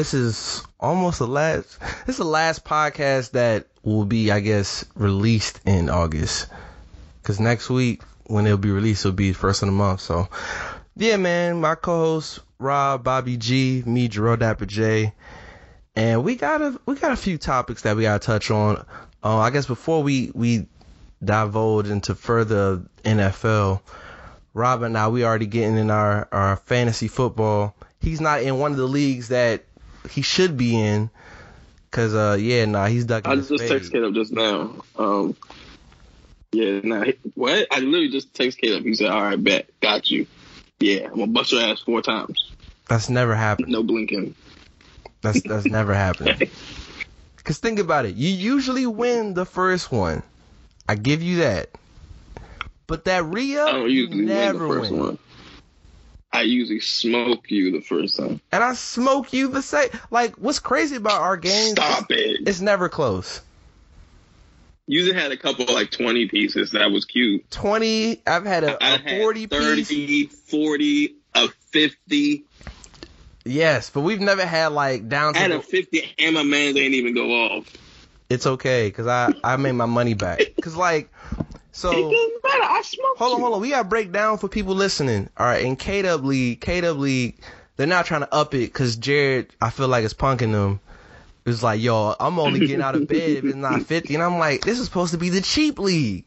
this is almost the last. This is the last podcast that will be, I guess, released in August. Cause next week, when it'll be released, it'll be first of the month. So, yeah, man, my co-host Rob, Bobby G, me, Jerome Dapper J, and we got a we got a few topics that we gotta touch on. Uh, I guess before we we divulge into further NFL, Rob and I, we already getting in our, our fantasy football. He's not in one of the leagues that he should be in. Cause uh yeah, nah, he's ducking I just fade. text Caleb just now. Um, yeah, nah, he- what? I literally just text Caleb. He said, "All right, bet, got you." Yeah, I'm gonna bust your ass four times. That's never happened. No blinking. That's that's never happened. Cause think about it. You usually win the first one. I give you that. But that usually never win the first win. I usually smoke you the first time. And I smoke you the same. Like, what's crazy about our games? Stop it. It's never close. Usually had a couple like 20 pieces that was cute. Twenty. I've had a, I a had forty 30, piece. 40, a 50. Yes, but we've never had like down I to had a 50 and my man didn't even go off. it's okay because I I made my money back. Cause like, It so doesn't matter. I smoked hold on, hold on. We gotta break down for people listening. All right, in K Dub League, K Dub League, they're not trying to up it because Jared, I feel like is punking them. It's like, yo, I'm only getting out of bed if it's not 50, and I'm like, this is supposed to be the cheap league.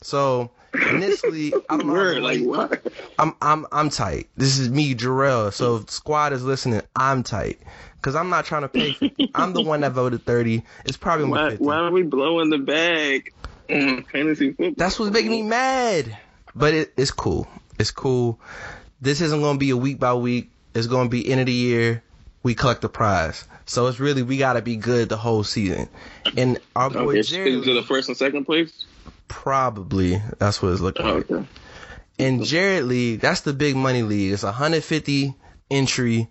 So initially, I don't know. Word, the like what? I'm I'm I'm tight. This is me, Jarrell. So if squad is listening, I'm tight. Cause I'm not trying to pay. For, I'm the one that voted 30. It's probably gonna Why, why are we blowing the bag on fantasy football? That's what's making me mad. But it, it's cool. It's cool. This isn't gonna be a week by week. It's gonna be end of the year. We collect the prize. So it's really we gotta be good the whole season. And our oh, boy Okay, Jerry is it the first and second place? probably that's what it's looking Oh, like. okay. in Jared League, that's the big money league. It's 150 entry.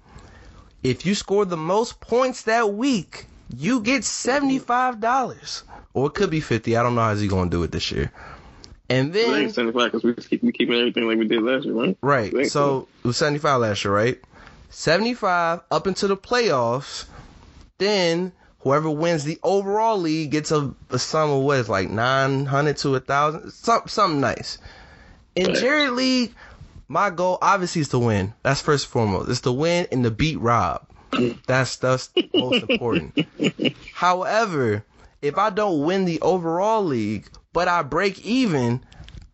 If you score the most points that week, you get $75. Or it could be 50. I don't know how he's going to do it this year. And It ain't then, 75 because we keep we keeping everything like we did last year, right? right. So it was 75 last year, right? 75 up into the playoffs. Then whoever wins the overall league gets a, a sum of what is like 900 to a thousand, some, something nice. In Right. Jared League, my goal obviously is to win. That's first and foremost. It's to win and to beat Rob. That's that's most important. However, if I don't win the overall league, but I break even,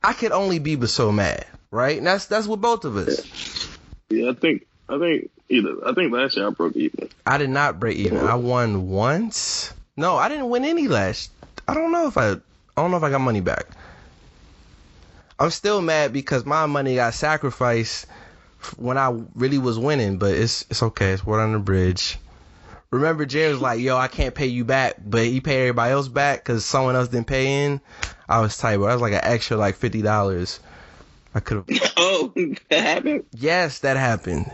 I could only be so mad, right? And that's that's with both of us. Yeah, I think I think either I think last year I broke even. I did not break even. I won once. No, I didn't win any last. I don't know if I. I don't know if I got money back. I'm still mad because my money got sacrificed when I really was winning, but it's it's okay. It's water on the bridge. Remember, Jay was like, "Yo, I can't pay you back," but he paid everybody else back because someone else didn't pay in. I was tight, but I was like an extra like fifty dollars. I could have. Oh, that happened. Yes, that happened.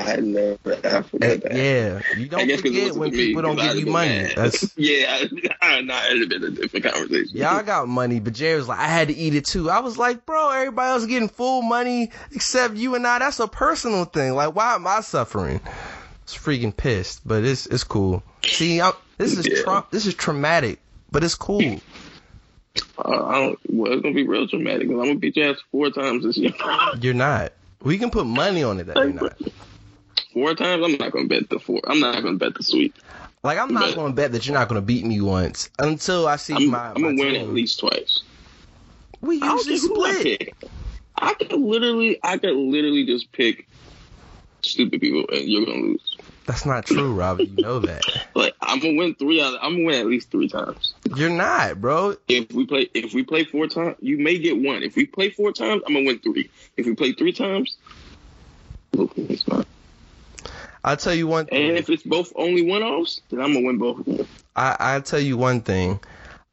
I never I Uh, that. yeah, you don't it forget when to me, people don't give you money. yeah, I, I, nah, it'd have been a different conversation. Yeah, I got money, but Jerry was like, I had to eat it too. I was like, bro, everybody else getting full money except you and I. That's a personal thing. Like, why am I suffering? It's freaking pissed, but it's it's cool. See, I'm, this is Yeah. tra- this is traumatic, but it's cool. Uh, I don't. Well, it's gonna be real traumatic Cause I'm gonna beat your ass four times this year. You're not. We can put money on it that you're not. four times. I'm not gonna bet the four. I'm not gonna bet the sweep. Like I'm not But- to bet that you're not to beat me once until I see I'm, my. I'm my gonna win at least twice. We I usually I split. I could literally, I could literally just pick stupid people, and you're gonna lose. That's not true, Rob. You know that. Like I'm gonna win three out. I'm gonna win at least three times. You're not, bro. If we play, if we play four times, you may get one. If we play four times, I'm gonna win three. If we play three times, look, it's fine. I'll tell you one thing. And if it's both only one offs, then I'm gonna win both. I I tell you one thing.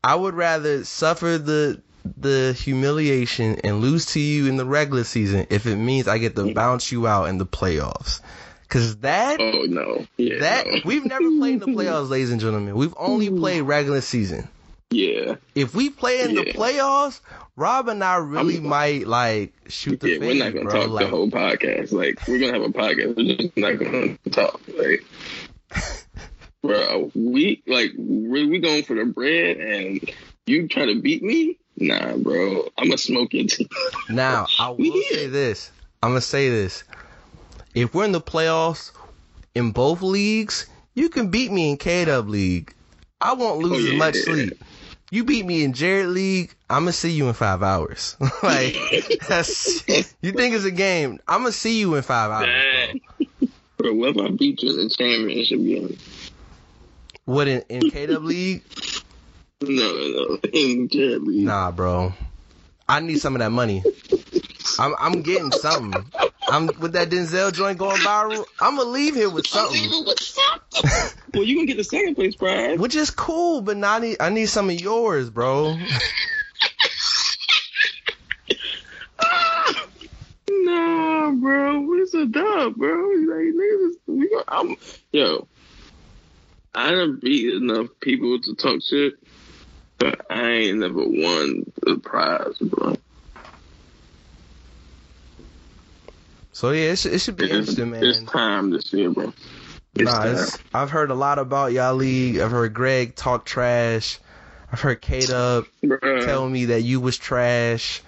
I would rather suffer the the humiliation and lose to you in the regular season if it means I get to bounce you out in the playoffs. Cause that Oh no, yeah, that no. we've never played in the playoffs, ladies and gentlemen. We've only played regular season. yeah, If we play in the playoffs, Rob and I really I'm- might like shoot the yeah. We're not gonna bro. talk Like, the whole podcast. Like we're gonna have a podcast. We're just not gonna talk. Like, bro, we like we we going for the bread, and you try to beat me? Nah, bro. I'm gonna smoke it. Now, I will say this. I'm gonna say this. If we're in the playoffs in both leagues, you can beat me in K Dub League. I won't oh, lose Oh, as much sleep. You beat me in Jared League, I'm gonna see you in five hours. like that's you think it's a game. I'm gonna see you in five hours. Nah. Bro, what if I beat you in the championship game? What in, in K Dub League? No, no, no. In Jared League. Nah, bro. I need some of that money. I'm I'm getting something. I'm with that Denzel joint going viral. I'm gonna leave here with something. well, you gonna get the second place prize. Which is cool, but now I need I need some of yours, bro. Nah, bro, it's a dub, bro. Like niggas, we go. I'm yo. I done beat enough people to talk shit, but I ain't never won the prize, bro. So yeah, it should, it should be It's, interesting, man. it's time this year, bro. It's Nah, I've heard a lot about y'all league. I've heard Greg talk trash. I've heard Kate up Bruh, tell me that you was trash.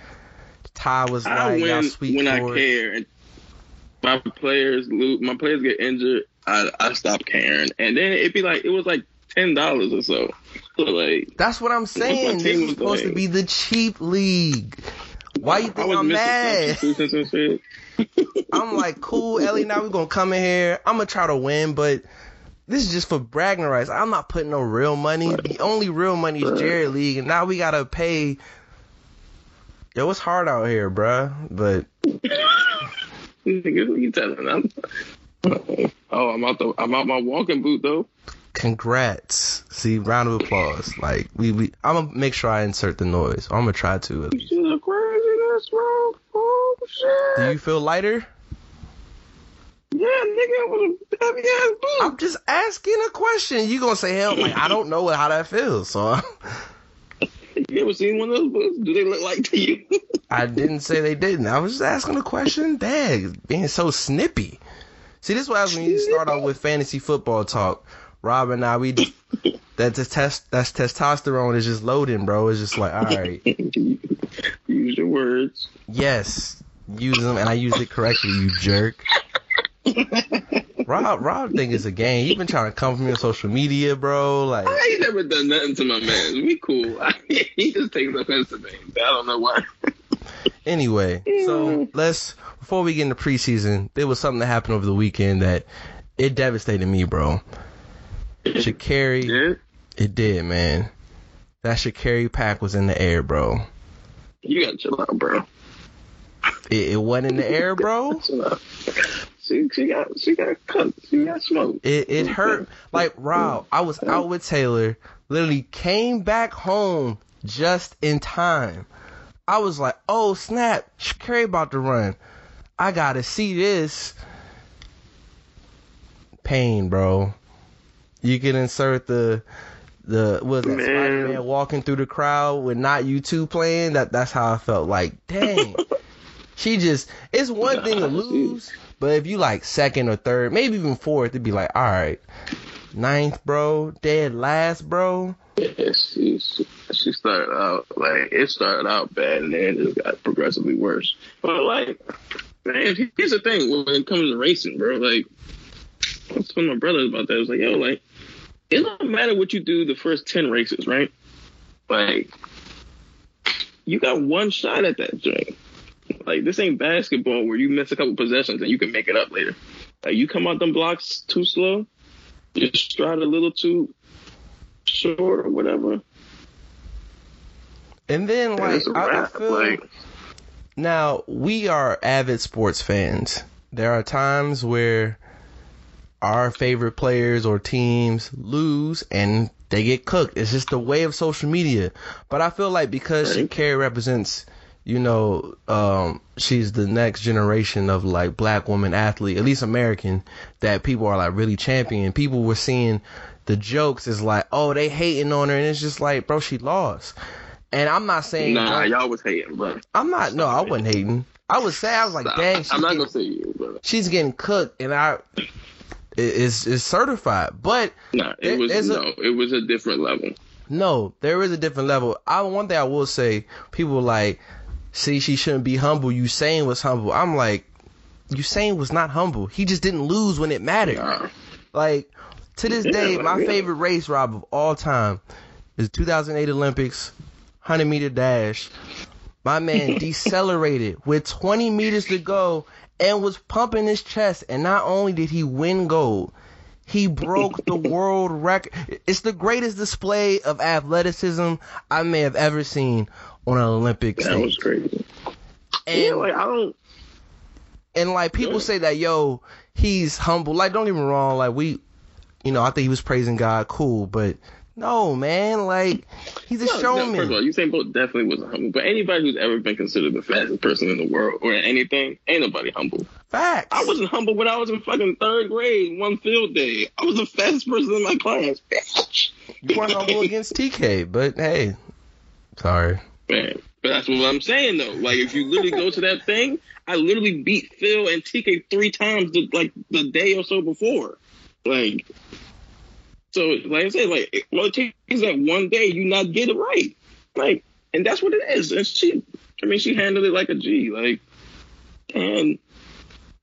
Ty was I like, y'all sweet when I care, and my players lose. My players get injured. I I stop caring, and then it'd be like it was like ten dollars or so. Like That's what I'm saying. This is supposed to be the cheap league. Why you think I'm mad? substitutions and shit. I'm like, cool, Ellie. Now we're gonna come in here. I'm gonna try to win, but this is just for bragging rights. I'm not putting no real money. The only real money is Jared League, and now we gotta pay. Yo, it's hard out here, bruh. But you telling? I'm, oh, I'm out the I'm out my walking boot though. Congrats. See, round of applause. Like we, we I'm gonna make sure I insert the noise. I'm gonna try to at least. Shit, a craziness, bro. Oh shit. Do you feel lighter? yeah, nigga, with a heavy ass boot. I'm just asking a question. You gonna say hell? Like I don't know how that feels. So You ever seen one of those boots? Do they look like to you? I didn't say they didn't. I was just asking a question. Dang, being so snippy. See, this is what happens when you start off with fantasy football talk. Rob and I, we just, that the test that's testosterone is just loading, bro. It's just like, all right, Use your words. yes, use them, and I used it correctly, you jerk. Rob, Rob think it's a game. He been trying to come for me on social media, bro. Like, I ain't never done nothing to my man. We cool. he just takes offense to things. I don't know why. Anyway, so let's before we get into preseason, there was something that happened over the weekend that it devastated me, bro. Sha'Carri, it did, man. That Sha'Carri pack was in the air, bro. you gotta chill out, bro. It, it wasn't in the air, bro. She she got she got cut. She got smoked. It it hurt. Like Rob, I was out with Taylor, literally came back home just in time. I was like, oh snap, Sha'Carri about to run. I gotta see this. Pain, bro. You can insert the the was that. Spider Man walking through the crowd with not you two playing. That that's how I felt. Like, dang. she just it's one thing to Nah, lose, but if you like second or third, maybe even fourth, it'd be like, all right, ninth, bro, dead last, bro. Yeah, she, she she started out like it started out bad and then it got progressively worse. But like, man, here's the thing when it comes to racing, bro. Like, I was telling my brother about that. I was like, yo, like, it don't matter what you do the first ten races, right? Like, you got one shot at that joint. Like, this ain't basketball where you miss a couple possessions and you can make it up later. Like, you come out them blocks too slow, you stride a little too short or whatever. And then like I, feel Like, now we are avid sports fans. There are times where our favorite players or teams lose and they get cooked. It's just the way of social media. But I feel like because Right. Shakira represents, you know, um, she's the next generation of like black woman athlete, at least American, that people are like really champion. People were seeing the jokes as like, oh, they hating on her, and it's just like, bro, she lost. And I'm not saying nah, y'all was hating, bro. I'm not. No, I wasn't hating. I was sad. I was like, Nah, dang, she's, I'm not getting, gonna say you, bro. she's getting cooked, and I it- it's it's certified. But There- it was there's a- no, it was a different level. no, there is a different level. I one thing I will say, people like, see, she shouldn't be humble. Usain was humble. I'm like, Usain was not humble. He just didn't lose when it mattered. Nah, Like to this Yeah, day, like, my yeah. favorite race, Rob, of all time is 2008 Olympics, 100 meter dash. My man decelerated with 20 meters to go and was pumping his chest. And not only did he win gold, he broke the world record. It's the greatest display of athleticism I may have ever seen on an Olympic that was crazy. And yeah, like I don't. and like people say that yo, he's humble. Like don't get me wrong, like we, you know, I think he was praising God, cool, but no, man, like he's a No, no, showman. first of all, Usain Bolt definitely wasn't humble, but anybody who's ever been considered the fastest person in the world or in anything, ain't nobody humble. Facts. I wasn't humble when I was in fucking third grade, one field day. I was the fastest person in my class. Bitch. you weren't humble against TK, but hey, sorry. Man. But that's what I'm saying though. Like if you literally go to that thing, I literally beat Phil and TK three times the, like the day or so before. Like so like I said, like well it takes that one day you not get it right. Like and that's what it is. And she I mean she handled it like a G. Like and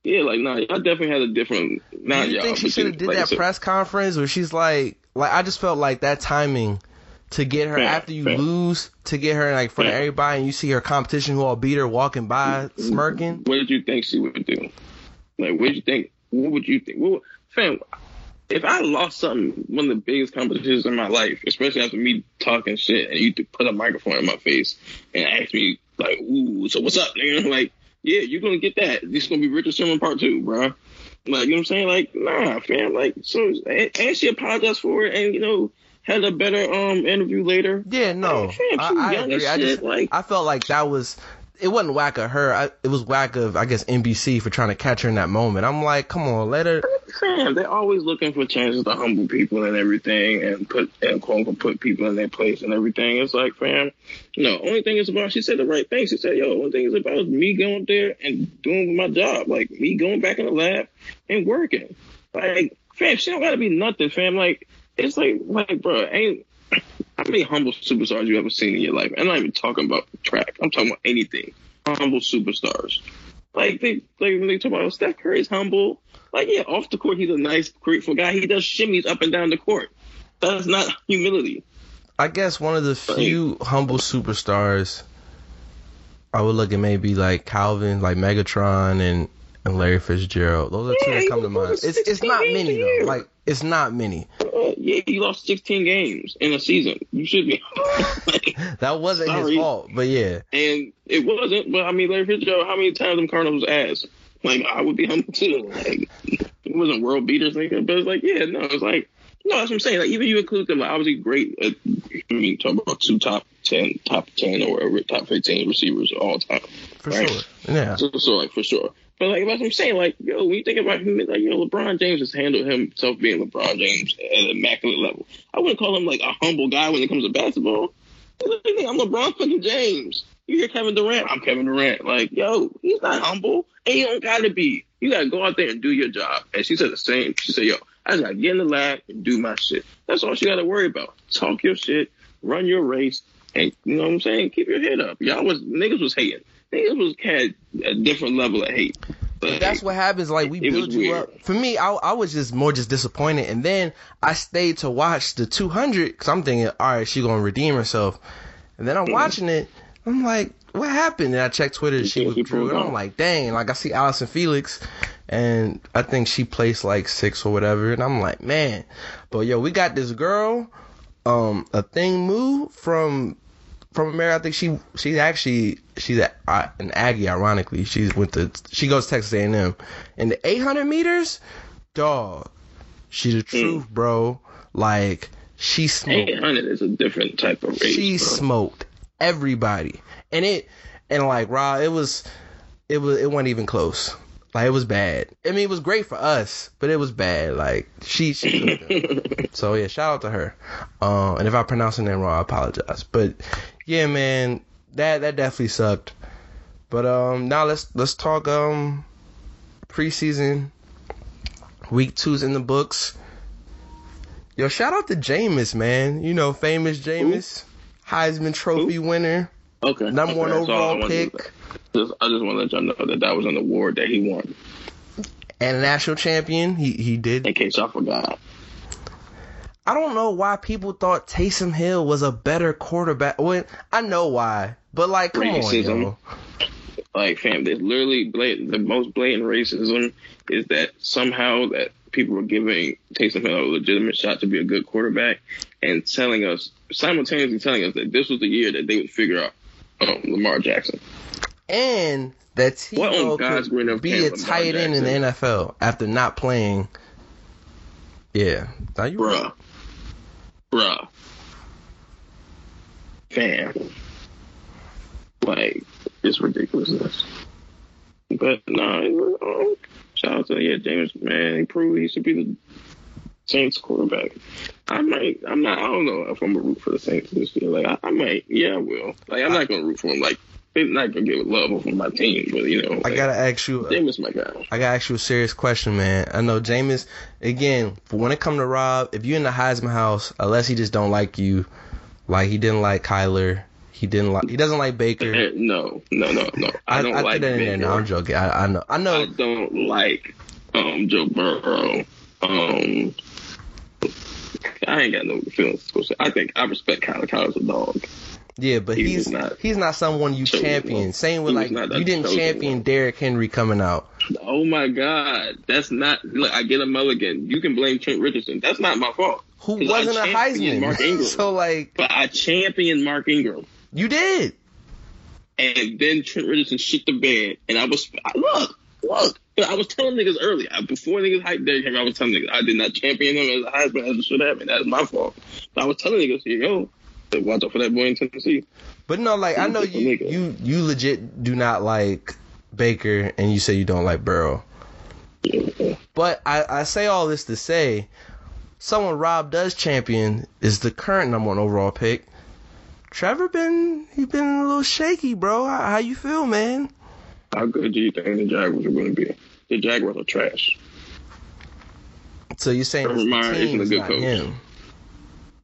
yeah, like nah, y'all definitely had a different not Do you think she should have did like that said, press conference where she's like, like I just felt like that timing to get her Fair, after you fair. lose to get her like in front of Fair. everybody and you see her competition who all beat her walking by mm-hmm. smirking. what did you think she would do? Like, what did you think? What would you think? Well, fam, if I lost something, one of the biggest competitions in my life, especially after me talking shit, and you put a microphone in my face and ask me like, "Ooh, so what's up, nigga?" Like, yeah, you're gonna get that. This is gonna be Richard Sherman part two, bro. Like, you know what I'm saying? Like, nah, fam. Like, so and, and she apologized for it, and you know, had a better um interview later. Yeah, no, Like, fam, I, I agree. I just like- I felt like that was it wasn't whack of her. I, it was whack of I guess NBC for trying to catch her in that moment. I'm like, come on, let her. Fam, they're always looking for chances to humble people and everything, and put and quote unquote put people in their place and everything. It's like, fam, no. Only thing is about she said the right thing. She said, yo, only thing is about me going there and doing my job, like me going back in the lab and working. Like, fam, she don't gotta be nothing, fam. Like, it's like, like, bro, ain't. How many humble superstars you ever seen in your life? I'm not even talking about track. I'm talking about anything. Humble superstars. Like they, like when they talk about oh, Steph Curry's humble. Like yeah, off the court he's a nice, grateful guy. He does shimmies up and down the court. That's not humility. I guess one of the few humble superstars. I would look at maybe like Calvin, like Megatron, and and Larry Fitzgerald. Those are two that come to mind. It's it's not many though. Like it's not many. Uh, yeah, he lost 16 games in a season. You should be. like, That wasn't his fault, but yeah. and it wasn't. But I mean, Larry Fitzgerald, how many times them Cardinals ass? Like I would be humble too. Like it wasn't world beaters, nigga, but it's like yeah, no, it's like no, that's what I'm saying. Like even you include them, like, obviously great. At, I mean, talk about two top ten, top ten, or whatever, top fifteen receivers of all time. For Right. sure. Yeah. So, so like for sure. But like that's what I'm saying, like yo, when you think about him, like you know, LeBron James has handled himself being LeBron James at an immaculate level. I wouldn't call him like a humble guy when it comes to basketball. I'm LeBron fucking James. You hear Kevin Durant? I'm Kevin Durant. Like yo, he's not humble, and you don't gotta be. You gotta go out there and do your job. And she said the same. She said, yo, I just gotta get in the lab and do my shit. That's all she gotta worry about. Talk your shit, run your race, and you know what I'm saying? Keep your head up. Y'all was niggas was hating. Niggas was had a different level of hate. But That's what happens. Like we build you weird. up. For me, I, I was just more just disappointed, and then I stayed to watch the 200 because I'm thinking, all right, she gonna redeem herself, and then I'm Mhm. watching it. I'm like, what happened? And I checked Twitter, she she withdrew, and I'm like, dang. Like I see Allyson Felix, and I think she placed like six or whatever, and I'm like, man. But yo, we got this girl, um, Athing Mu from from America. I think she she's actually she's a, uh, an Aggie. Ironically, she's went to she goes to Texas A&M. In the 800 meters, dog, she the truth, bro. Like she smoked, 800 is a different type of race. she bro. smoked everybody, and it and like Rob, it was it was it wasn't even close. Like it was bad. I mean, it was great for us, but it was bad. Like she, she so yeah, shout out to her. Um, and if I pronounce her name wrong, I apologize. But yeah, man, that that definitely sucked. But um, now let's let's talk um preseason. Week two's in the books. Yo, shout out to Jameis, man. You know, famous Jameis, Heisman Trophy winner, okay. number one okay, that's all I overall pick, Just, I just want to let y'all know that that was an award that he won. and a national champion. He he did. In case y'all forgot. I don't know why people thought Taysom Hill was a better quarterback. Well, I know why, but like, come on, Racism. yo. Like, fam, there's literally blatant, the most blatant racism is that somehow that people were giving Taysom Hill a legitimate shot to be a good quarterback and telling us simultaneously telling us that this was the year that they would figure out um, Lamar Jackson. and that on Tebow could be a tight end in the NFL after not playing. Yeah, now you Bruh. Bruh. Fam. Like, it's ridiculousness. But no, um, shout out to yeah, Jameis man. He proved he should be the Saints quarterback. I might I'm not I don't know if I'm gonna root for the Saints this year. Like I, I might yeah, I will. Like I'm not gonna root for him like they're not gonna give love from my team, but you know, I gotta ask you. Jameis my guy. I gotta ask you a serious question, man. I know Jameis. Again, for when it come to Rob, if you're in the Heisman house, unless he just don't like you, like he didn't like Kyler, he didn't like, he doesn't like Baker. Eh, No, no, no, no. I, don't I like threw that in there. Baker. No, I'm joking. I, I know. I know. I don't like um Joe Burrow. Um, I ain't got no feelings. I think I respect Kyler. Kyler's a dog. Yeah, but He he's not he's not someone you champion. Same with like you didn't champion. Derrick Henry coming out. Oh my God, that's not. Look, I get a mulligan. You can blame Trent Richardson. That's not my fault. Who wasn't a championed Mark Heisman. Ingram. so like But I championed Mark Ingram, you did. and then Trent Richardson shit the bed, and I was I- look, look. I was telling niggas early before niggas hyped Derrick Henry. I was telling niggas I did not champion him as a Heisman as it should have been. That's my fault. But I was telling niggas, yo, watch out for that boy in Tennessee. But no, like I know you you you legit do not like Baker, and you say you don't like Burrow. But I, I say all this to say, someone Rob does champion is the current number one overall pick. Trevor been he been a little shaky, bro. How, how you feel, man? How good do you think the Jaguars are going to be? The Jaguars are trash. So you're saying Urban Meyer isn't a good coach. him?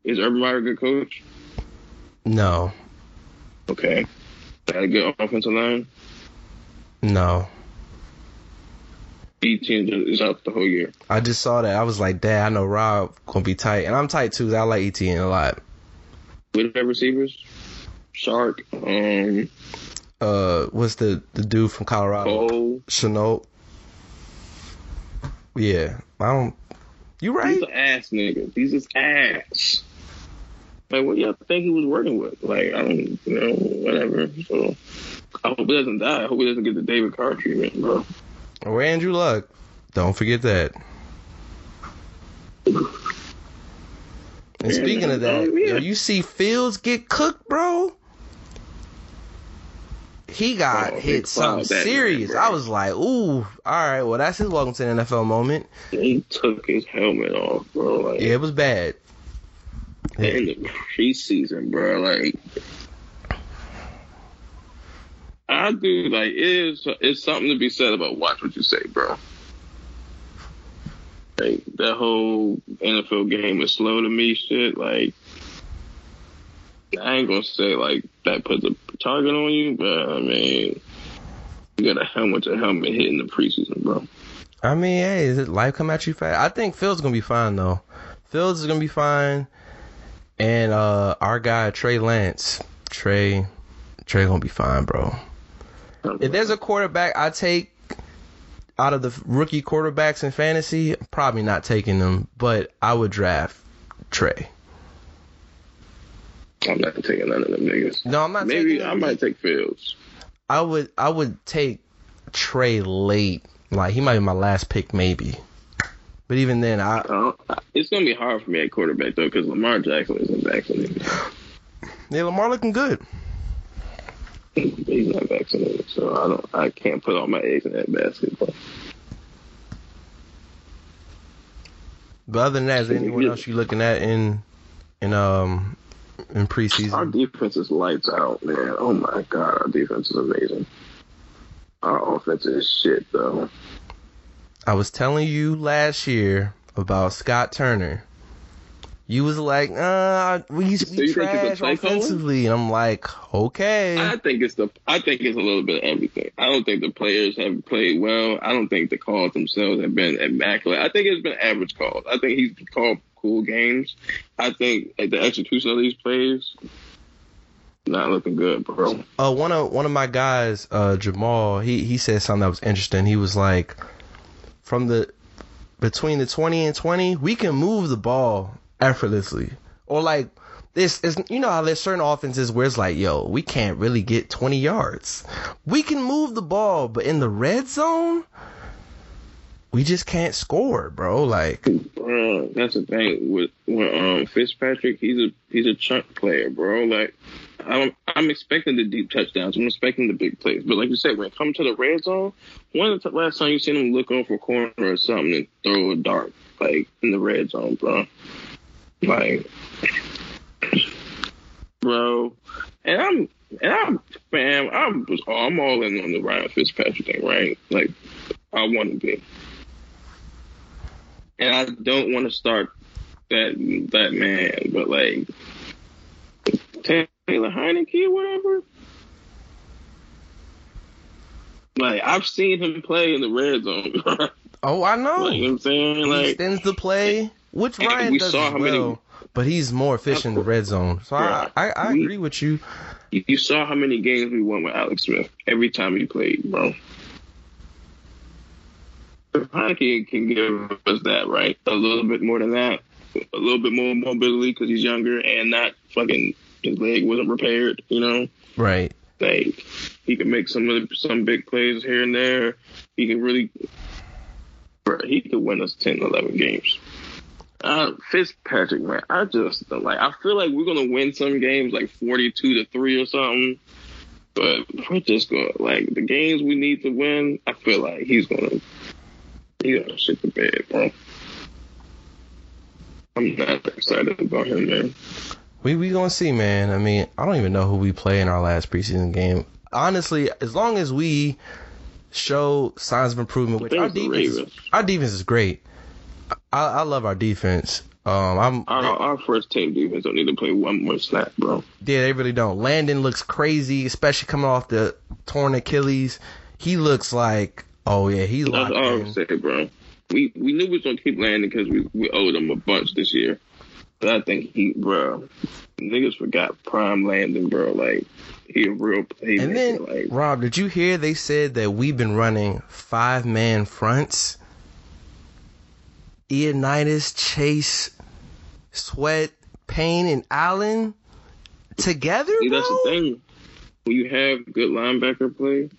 Is Urban Meyer a good coach? No, Okay. Got a good offensive line. no. Etienne is out the whole year. I just saw that. I was like, Dad, I know Rob gonna be tight, and I'm tight too. I like Etienne a lot. With the receivers, Chark, um, Uh, what's the the dude from Colorado? Cole. Shenault. Yeah, I don't. You right? These are ass niggas. These is ass. Like, what y'all think he was working with? Like, I don't, you know, whatever. So, I hope he doesn't die. I hope he doesn't get the David Carr treatment, bro. Or Andrew Luck. Don't forget that. And speaking of that, yo, you see Fields get cooked, bro. He got Oh, hit something that man, serious. I was like, ooh, all right, well that's his welcome to the NFL moment. He took his helmet off, bro. Like, Yeah, it was bad. In the preseason, bro. Like, I do like it is. It's something to be said about watch what you say, bro. like that whole NFL game is slow to me. Shit, like I ain't gonna say like that puts a target on you, but I mean, you got a helmet to helmet hit in the preseason, bro. I mean, hey, is it life come at you fast? I think Fields gonna be fine though. Fields is gonna be fine, and uh, our guy Trey Lance, Trey, Trey gonna be fine, bro. If there's a quarterback I take out of the rookie quarterbacks in fantasy, probably not taking them, but I would draft Trey. I'm not taking none of them niggas. No, I'm not. Maybe I might take Fields. I would. I would take Trey late. Like he might be my last pick, maybe. But even then, I Uh, it's gonna be hard for me at quarterback though, because Lamar Jackson isn't vaccinated. yeah, Lamar looking good. He's not vaccinated, so I don't. I can't put all my eggs in that basket. But But other than that, is there anyone else you looking at in in um in preseason? our defense is lights out, man. Oh my god, our defense is amazing. Our offense is shit though. I was telling you last year about Scott Turner. You was like, uh, we, we So think trash caller? offensively, and I'm like, okay. I think it's the. I think it's a little bit of everything. I don't think the players have played well. I don't think the calls themselves have been immaculate. I think it's been average calls. I think he's called cool games. I think the execution of these plays not looking good, bro. uh, one of one of my guys, uh, Jamal, he he said something that was interesting. He was like, from the between the twenty and twenty, we can move the ball effortlessly, or like this is you know how there's certain offenses where it's like, yo, we can't really get twenty yards. We can move the ball, but in the red zone, we just can't score, bro. Like, Bro, that's the thing with, with um Fitzpatrick. He's a he's a chunk player, bro. Like I'm I'm expecting the deep touchdowns. I'm expecting the big plays. But like you said, when it comes to the red zone, when the t- last time you seen him look over a corner or something and throw a dart like in the red zone, bro? Like, bro, and I'm and I'm fam. I'm I'm all in on the Ryan Fitzpatrick thing, right? Like I want to be and I don't want to start that that man, but like Taylor Heinicke or whatever. Like I've seen him play in the red zone. oh, I know. like you know what I'm saying, he like extends the play, which Ryan we does as how many- well, but he's more efficient in the red zone. So I, I, I We- agree with you. you, you saw how many games we won with Alex Smith every time he played, bro. If Heinicke can give us that, right? A little bit more than that, a little bit more mobility because he's younger and not fucking his leg wasn't repaired, you know. Right. Like he can make some of the, some big plays here and there. He can really, bro, he could win us 10, 11 games. Uh, Fitzpatrick, man, I just don't like. I feel like we're gonna win some games like forty-two to three or something, but we're just gonna like the games we need to win. I feel like he's gonna he's gonna shit the bed, bro. I'm not excited about him, man. We we gonna see, man. I mean, I don't even know who we play in our last preseason game. Honestly, as long as we show signs of improvement, which our think it's the defense, our defense is great. I, I love our defense. Um, I'm Our, our first team defense don't need to play one more snap, bro. yeah, they really don't. Landon looks crazy, especially coming off the torn Achilles. He looks like, oh yeah, he's That's locked all I'm in. saying, bro. We we knew we was gonna keep Landon because we we owed him a bunch this year. But I think he, bro, niggas forgot prime Landon, bro. Like he a real playmaker. And then, like Rob, did you hear they said that we've been running five man fronts? Ioannidis, Chase, Sweat, Payne, and Allen together, see, that's the thing. When you have good linebacker play,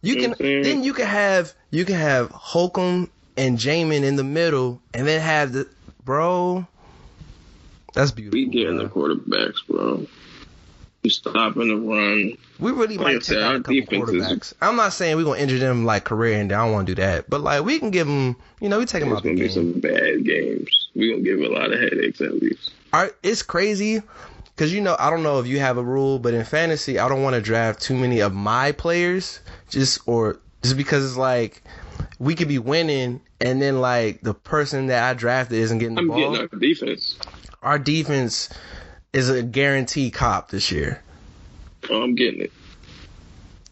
You can what I'm saying? then you can have you can have Holcomb and Jamin in the middle, and then have the bro. That's beautiful. we getting bro. the quarterbacks, bro. You stopping the run. We really Like might take out a couple is- quarterbacks. I'm not saying we're gonna injure them like career ending. I don't want to do that. But like we can give them, you know, we take them It's out the gonna be game. some bad games. We gonna give a lot of headaches at least. Our- it's crazy because you know I don't know if you have a rule, but in fantasy I don't want to draft too many of my players just or just because it's like we could be winning and then like the person that I drafted isn't getting the I'm ball. getting our defense. Our defense is a guaranteed cop this year. Oh, I'm getting it.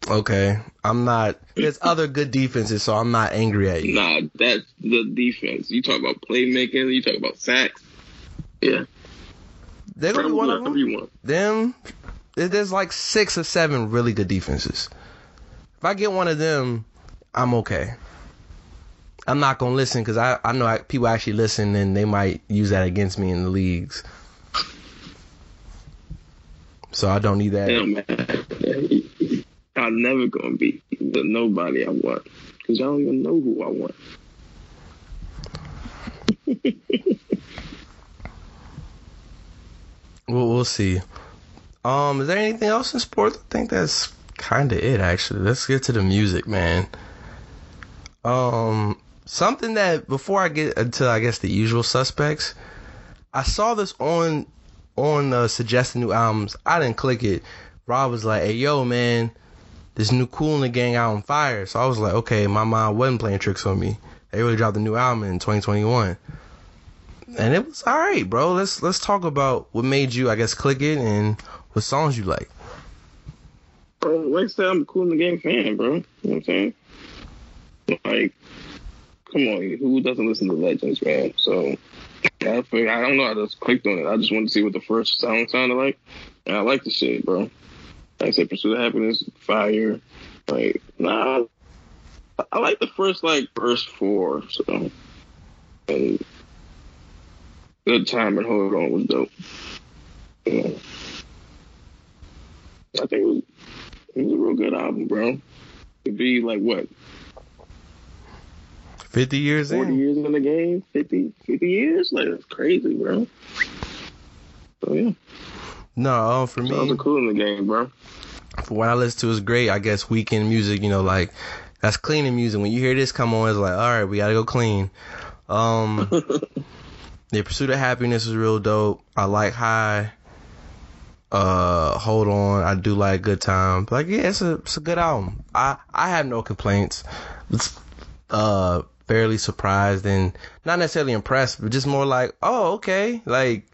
Okay, I'm not. There's other good defenses, so I'm not angry at you. Nah, that's the defense. You talk about playmaking. You talk about sacks. Yeah, They're gonna be one of them. Them, there's like six or seven really good defenses. If I get one of them, I'm okay. I'm not gonna listen because I I know I, people actually listen and they might use that against me in the leagues. So I don't need that. Damn, man. I'm never gonna be the nobody I want because I don't even know who I want. We'll, we'll see. Um, is there anything else in sports? I think that's kind of it, actually. Let's get to the music, man. Um, something that before I get into, I guess, the usual suspects, I saw this on on uh, suggested new albums. I didn't click it. Rob was like, "Hey, yo, man, this new Kool & the Gang out on fire." So I was like, "Okay, my mind wasn't playing tricks on me. They really dropped a new album in 2021." and it was all right, bro. Let's let's talk about what made you, I guess, click it and what songs you like. Bro, like I said, I'm a Kool & the Gang fan, bro. You know what I'm saying? Like, come on, who doesn't listen to Legends, man? So, I, figured, I don't know. I just clicked on it. I just wanted to see what the first song sounded like, and I like the shit, bro. Like I said, Pursuit of Happiness, Fire. Like, nah, I like the first like verse four. So, and Good Time and Hold On was dope. Yeah. I think it was, it was a real good album, bro. To be like what, Fifty years 40 in. years in the game? 50, 50 years? Like, that's crazy, bro. So, yeah. No, for me. me, Kool & the Gang, bro. for what I listen to is great. I guess weekend music, you know, like that's cleaning music. When you hear this come on, it's like, all right, we gotta go clean. Um, the Pursuit of Happiness is real dope. I like High. Uh, hold on, I do like Good Time. Like, yeah, it's a it's a good album. I I have no complaints. It's uh fairly surprised and not necessarily impressed, but just more like, oh, okay, like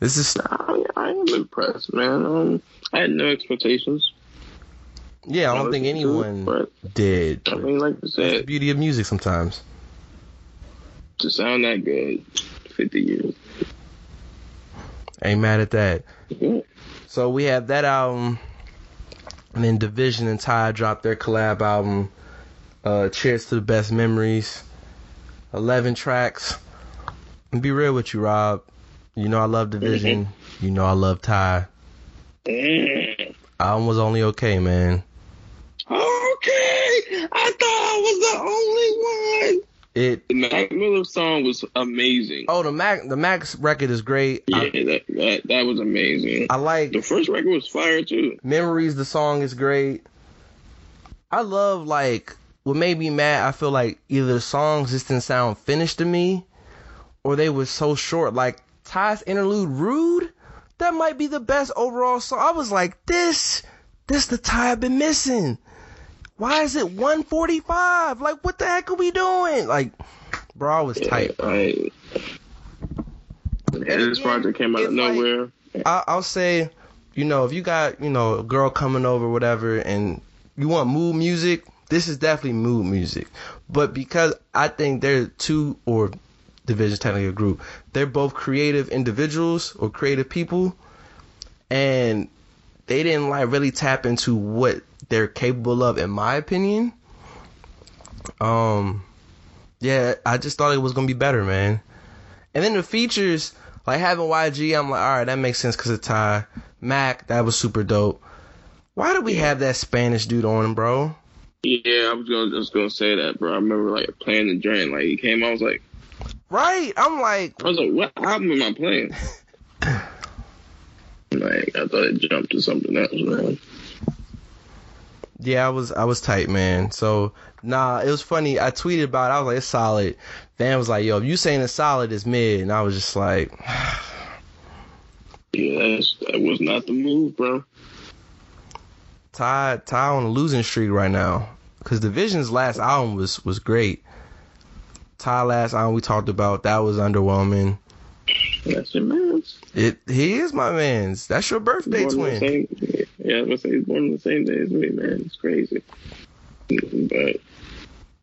this is I, I am impressed, man. Um, I had no expectations. yeah. I don't think anyone But, did. I mean, like I That's the said, beauty of music sometimes. to sound that good, 50 years. Ain't mad at that. Yeah. So we have that album, and then DVSN and Ty dropped their collab album. Uh, Cheers to the best memories. Eleven tracks. And be real with you, Rob. You know I love DVSN. You know I love Ty. Mm. Album was only okay, man. Okay, I thought I was the only one. It. The Mac Miller song was amazing. Oh, the Mac the Max record is great. yeah, I, that, that that was amazing. I like The first record was fire too. Memories, the song is great. I love like what made me mad. I feel like either the songs just didn't sound finished to me, or they were so short. Like Ty's interlude, "Rude," that might be the best overall song. I was like, this, this the Ty I've been missing. Why is it 145? Like, what the heck are we doing? Like, bro, I was tight. I, yeah, this again, project came out of it's like- nowhere. I, I'll say, you know, if you got, you know, a girl coming over, whatever, and you want mood music, this is definitely mood music. But because I think they're two or DVSN's, technically a group, they're both creative individuals or creative people, and they didn't like really tap into what they're capable of, in my opinion. Um, yeah, I just thought it was gonna be better, man. And then the features, like having YG, I'm like, all right, that makes sense because of Ty. Mac, that was super dope. Why do we have that Spanish dude on bro? Yeah, I was gonna just gonna say that, bro. I remember like playing the joint. Like he came, I was like, Right? I'm like, I was like, what album am I playing? like I thought it jumped to something else, man. yeah, I was, I was tight, man. So nah, it was funny. I tweeted about, it. I was like, it's solid. Van was like, yo, if you saying it's solid, it's mid, and I was just like, Yeah, that's, that was not the move, bro. Ty, Ty on a losing streak right now. Cause DVSN's last album was was great. Ty last time we talked about that was underwhelming. That's your man's. It he is my man's. That's your birthday twin. Same, yeah, I was gonna say he's born on the same day as me, man. It's crazy. But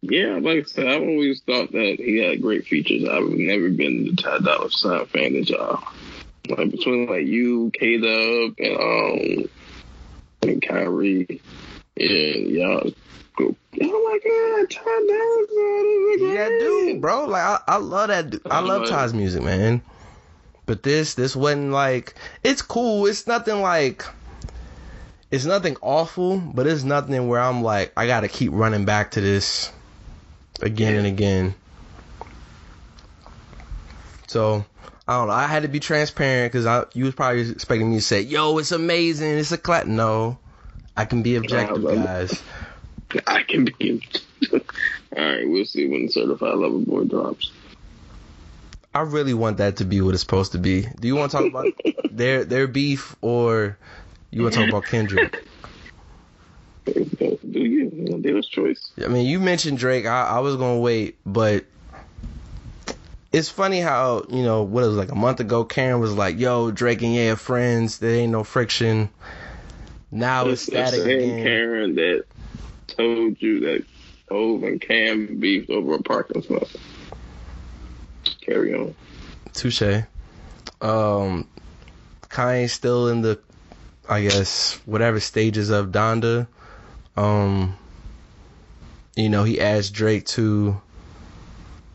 yeah, like I said, I've always thought that he had great features. I've never been the Ty Dolla Sign fan that y'all. Like between like you, K Dub, and um, and Kyrie, and y'all go. Oh my God, Ty Dolla Sign is a Yeah, dude, bro. Like I, I love that. du- I love Ty's music, man. But this, this wasn't like. It's cool. It's nothing like. It's nothing awful, but it's nothing where I'm like, I gotta keep running back to this again and again. So I don't know. I had to be transparent because I you was probably expecting me to say, "Yo, it's amazing. It's a clap." No, I can be objective, bro. guys. I can be. All right, we'll see when Certified Lover Boy drops. I really want that to be what it's supposed to be. Do you want to talk about their their beef or you want to talk about Kendrick? Do you? Dealer's choice. I mean, you mentioned Drake. I, I was gonna wait, but it's funny how you know what it was like a month ago. Karen was like, "Yo, Drake and Ye are friends. There ain't no friction." Now it's It's static again. Karen that told you that Hove and Cam beefed over a parking spot. Carry on. Touche. Um, Kanye's still in the, I guess, whatever stages of Donda. Um, you know, he asked Drake to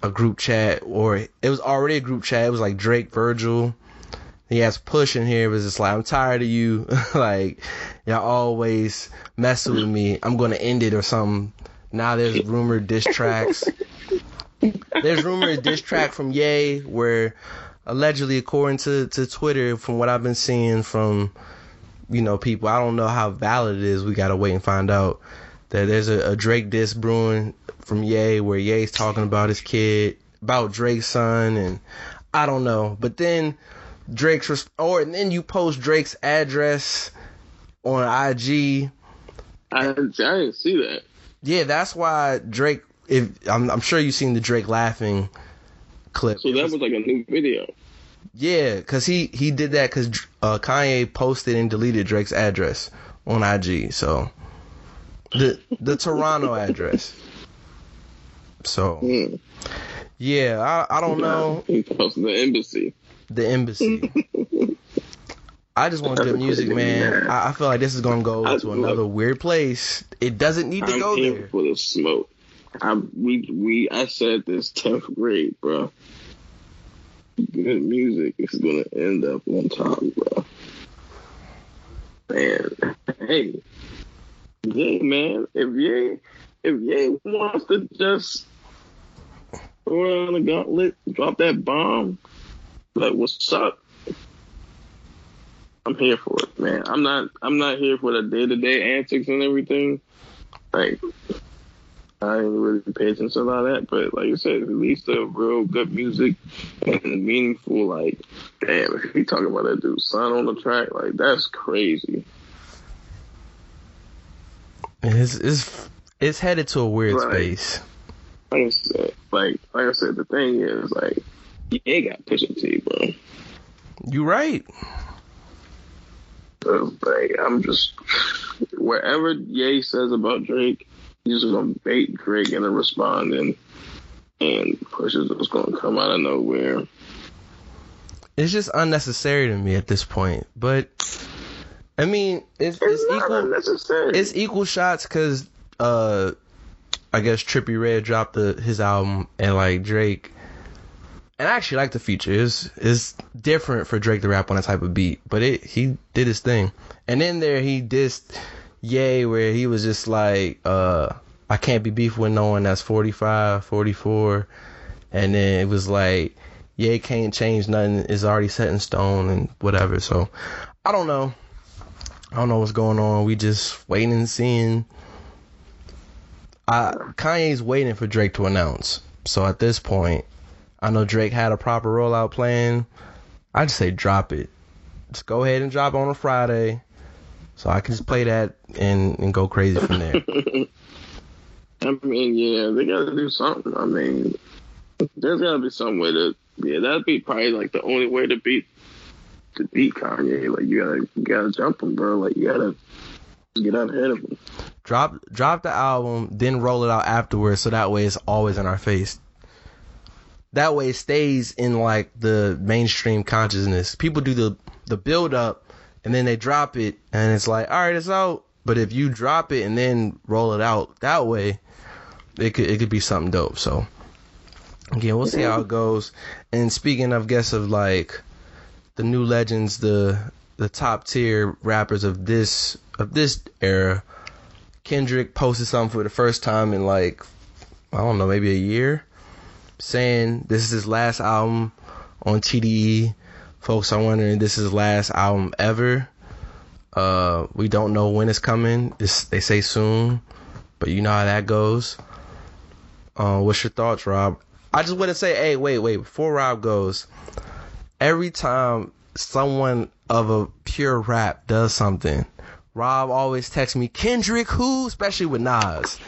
a group chat, or it was already a group chat. It was like Drake, Virgil. He has Push in here. It was just like, I'm tired of you. like, y'all always messing with me. I'm gonna end it or something. Now there's rumored diss tracks. There's rumored diss track from Ye where allegedly according to, to Twitter from what I've been seeing from you know people I don't know how valid it is we gotta wait and find out that there's a, a Drake diss brewing from Ye where Ye's talking about his kid about Drake's son and I don't know but then Drake's res- or and then you post Drake's address on IG I, I didn't see that. yeah that's why Drake if I'm, I'm sure you've seen the Drake laughing clip So that was- was like a new video. Yeah, cause he he did that because uh, Kanye posted and deleted Drake's address on IG. So the the Toronto address. So Hmm. yeah, I I don't know He posted the embassy. the embassy. I just want good music, man. I, I feel like this is gonna go I- to another weird place. It doesn't need to I'm go there. for the smoke. I we we I said this tenth grade, bro. Good music is gonna end up on top, bro. Man, hey, yeah, man. If Ye if Ye wants to just throw down the gauntlet, drop that bomb, like what's up? I'm here for it, man. I'm not I'm not here for the day to day antics and everything. Like I didn't really pay attention to a lot of that, but like you said, at least the real good music and meaningful. Like, damn, if you about that dude's son on the track, like that's crazy. It's it's it's headed to a weird Right. space. Like I said, like like I said, the thing is, like, you got Pusha T, bro. You right. So, like, I'm just whatever Ye says about Drake, he's just gonna bait Drake into responding, and Pusha's just gonna come out of nowhere. It's just unnecessary to me at this point. But I mean, it's, It's, it's equal. It's equal shots because uh, I guess Trippie Redd dropped the, his album and like Drake. And I actually like the feature. It's it's different for Drake to rap on that type of beat, but it he did his thing. And in there he dissed Ye, where he was just like, uh, I can't be beef with no one that's 45, 44. And then it was like, Ye can't change nothing. It's already set in stone and whatever. So I don't know. I don't know what's going on. We just waiting and seeing. I, Kanye's waiting for Drake to announce. So at this point, I know Drake had a proper rollout plan. I just say drop it. Just go ahead and drop on a Friday, so I can just play that and and go crazy from there. I mean, yeah, they got to do something. I mean, There's gotta be some way to yeah, that'd be probably like the only way to beat to beat Kanye. Like you gotta you gotta jump him, bro. Like you gotta get out ahead of him. Drop drop the album, then roll it out afterwards, so that way it's always in our face. That way it stays in like the mainstream consciousness. People do the the build up and then they drop it and it's like, all right, it's out. But if you drop it and then roll it out that way, it could it could be something dope. So again, we'll see how it goes. And speaking of guess of like the new legends, the the top tier rappers of this of this era, Kendrick posted something for the first time in like I don't know, maybe a year, saying this is his last album on TDE. Folks are wondering this is his last album ever. Uh, we don't know when it's coming. It's, they say soon, but you know how that goes. Uh, what's your thoughts, Rob? I just want to say, hey, wait, wait, before Rob goes, every time someone of a pure rap does something, Rob always texts me, Kendrick who? Especially with Nas.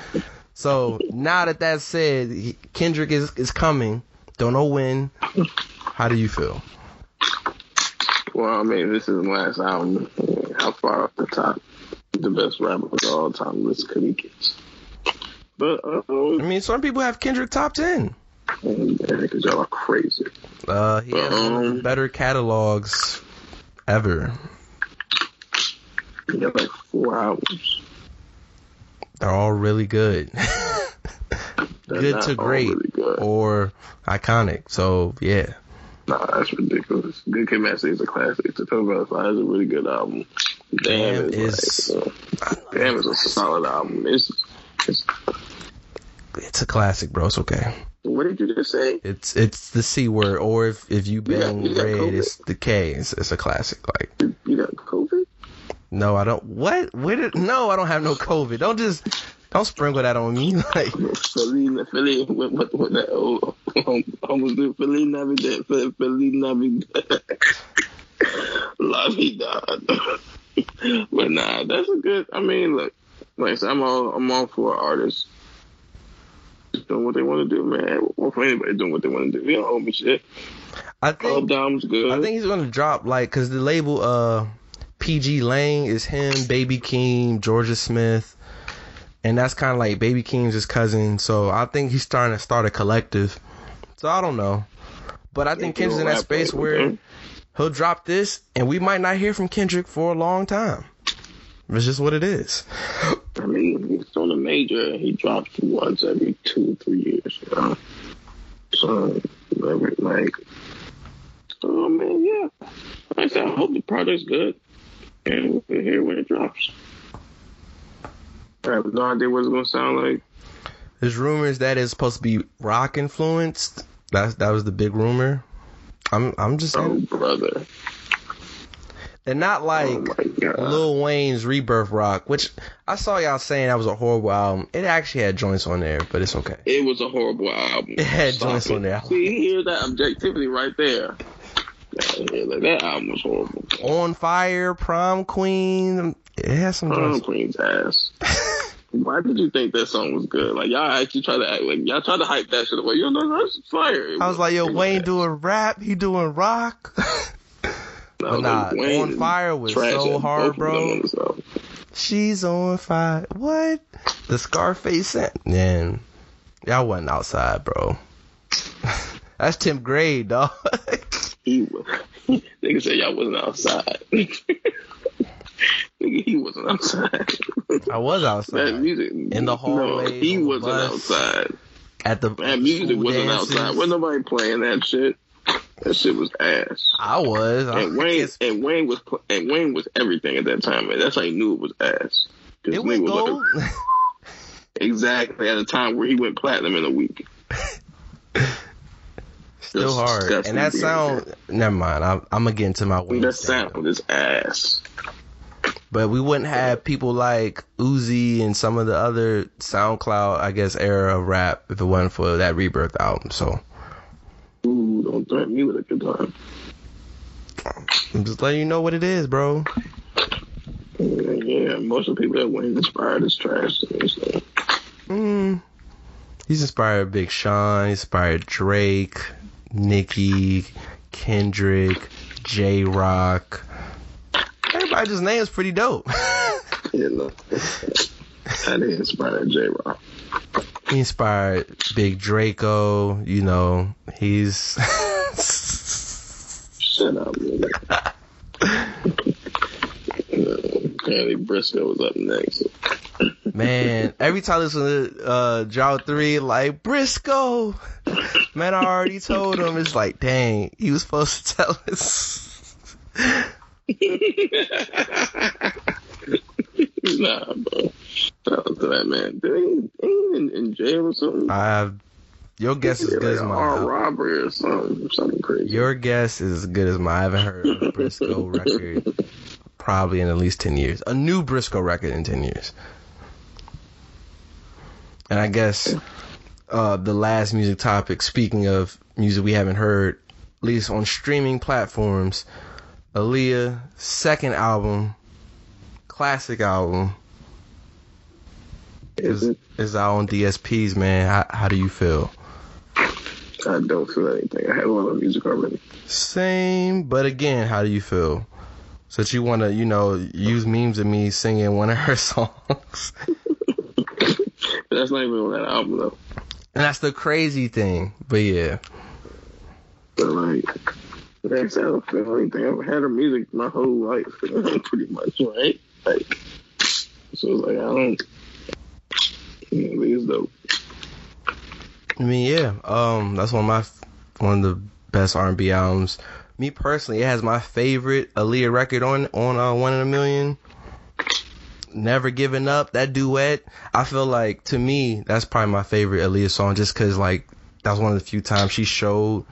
So now that that's said, Kendrick is, is coming. Don't know when. How do you feel? Well, I mean, this is the last album. How far off the top? The best rapper of all time list could he? But uh, I mean, some people have Kendrick top 10. because y'all are crazy. Uh, he has one of the Um, better catalogs ever. He got like four albums. They're all really good. Good to great really good. or iconic. So, yeah. Nah, that's ridiculous. Good Kid, Mad City is a classic. About Fire is a really good album. Damn, Damn is, is- like, uh, Damn is a solid album. It's, it's It's a classic, bro. It's okay. What did you just say? It's it's the C word, or if, if you You got- bang you got red, it's the K. It's, it's a classic. Like, You got COVID? no, I don't. What? Where did? No, I don't have no COVID. Don't just don't sprinkle that on me. Like, Philly, Philly, what, what, what that old almost do? Philly Navidad, Philly Navidad. La vida. but nah, that's a good. I mean, look, like said, I'm all I'm all for artists doing what they want to do, man. Or for anybody doing what they want to do. We don't owe me shit. I Club think Dom's good. I think he's gonna drop like because the label uh PG Lang is him, Baby Keem, Jorja Smith, and that's kind of like Baby Keem's his cousin. So I think he's starting to start a collective. So I don't know, but I think Kendrick's in that space where he'll drop this, and we might not hear from Kendrick for a long time. It's just what it is. I mean, he's on a major. He drops once every two, or three years. You know? So, like, oh man, yeah. Like I said, I hope the product's good, and we'll hear when it drops. I have no idea what it's gonna sound like. There's rumors that it's supposed to be rock influenced. That's that was the big rumor. I'm I'm just Oh, saying brother. They're not oh like oh. Lil Wayne's Rebirth Rock, which I saw y'all saying that was a horrible album. It actually had joints on there, but it's okay. It was a horrible album. It had Stop joints it. on there. See, hear that objectivity right there. Yeah, like, that album was horrible. On Fire, Prom Queen, it has some Prom joints. Queen's ass. Why did you think that song was good? Like y'all actually try to act like y'all try to hype that shit away. You know that's fire. It I was like, yo, Wayne ass. doing rap, he doing rock. But nah, Wayne On Fire was so hard, both of them bro. on this album. She's on fire. What? The Scarface scent? Man, y'all wasn't outside, bro. That's 10th grade, dog. He was. Nigga said y'all wasn't outside. He wasn't outside. I was outside. That music In the hallway, No, he wasn't bus. outside. At the That music wasn't dances. outside. Wasn't nobody playing that shit. That shit was ass. I was. I And Wayne guess and Wayne was and Wayne was everything at that time, man. That's how you knew it was ass. it was gold. like- exactly at a time where he went platinum in a week. Still hard. And that sound, never mind. I'm, I'm gonna get into my Wayne That sound is ass. But we wouldn't have people like Uzi and some of the other SoundCloud, I guess, era of rap if it wasn't for that Rebirth album. So Ooh, don't threaten me with a good time. I'm just letting you know what it is, bro. Yeah, most of the people that Wayne inspired is trash to me. So. Mm, He's inspired Big Sean, inspired Drake, Nicki, Kendrick, Jay Rock. Everybody just names pretty dope. Know, I didn't inspire Jay Rock. He inspired Big Draco, you know, he's Shut up, man. Apparently Brisco was up next. man, every time I listen to uh Drought 3, like Brisco. Man, I already told him it's like, dang, he was supposed to tell us. nah, bro. Shout out to that man. Did he, ain't he in, in jail or something? I have your guess is Yeah, as good as like armed mine. robbery or something, something crazy. Your guess is as good as mine. I haven't heard of a Brisco record probably in at least 10 years. A new Brisco record in 10 years. And I guess uh, the last music topic, speaking of music we haven't heard, at least on streaming platforms, Aaliyah, second album, classic album, Is is, out on DSPs, man. How, how do you feel? I don't feel anything. I had a lot of music already. Same, but again, how do you feel? So that you want to, you know, use memes of me singing one of her songs. That's not even on that album though. And that's the crazy thing. But yeah. But like, that's how I don't feel anything. I've had her music my whole life, pretty much, right? Like, so it's like I don't. Know, it's dope. I mean, yeah. Um, that's one of my one of the best R&B albums. Me personally, it has my favorite Aaliyah record on on uh, One in a Million. Never Giving Up, that duet. I feel like to me that's probably my favorite Aaliyah song, just cause like that's one of the few times she showed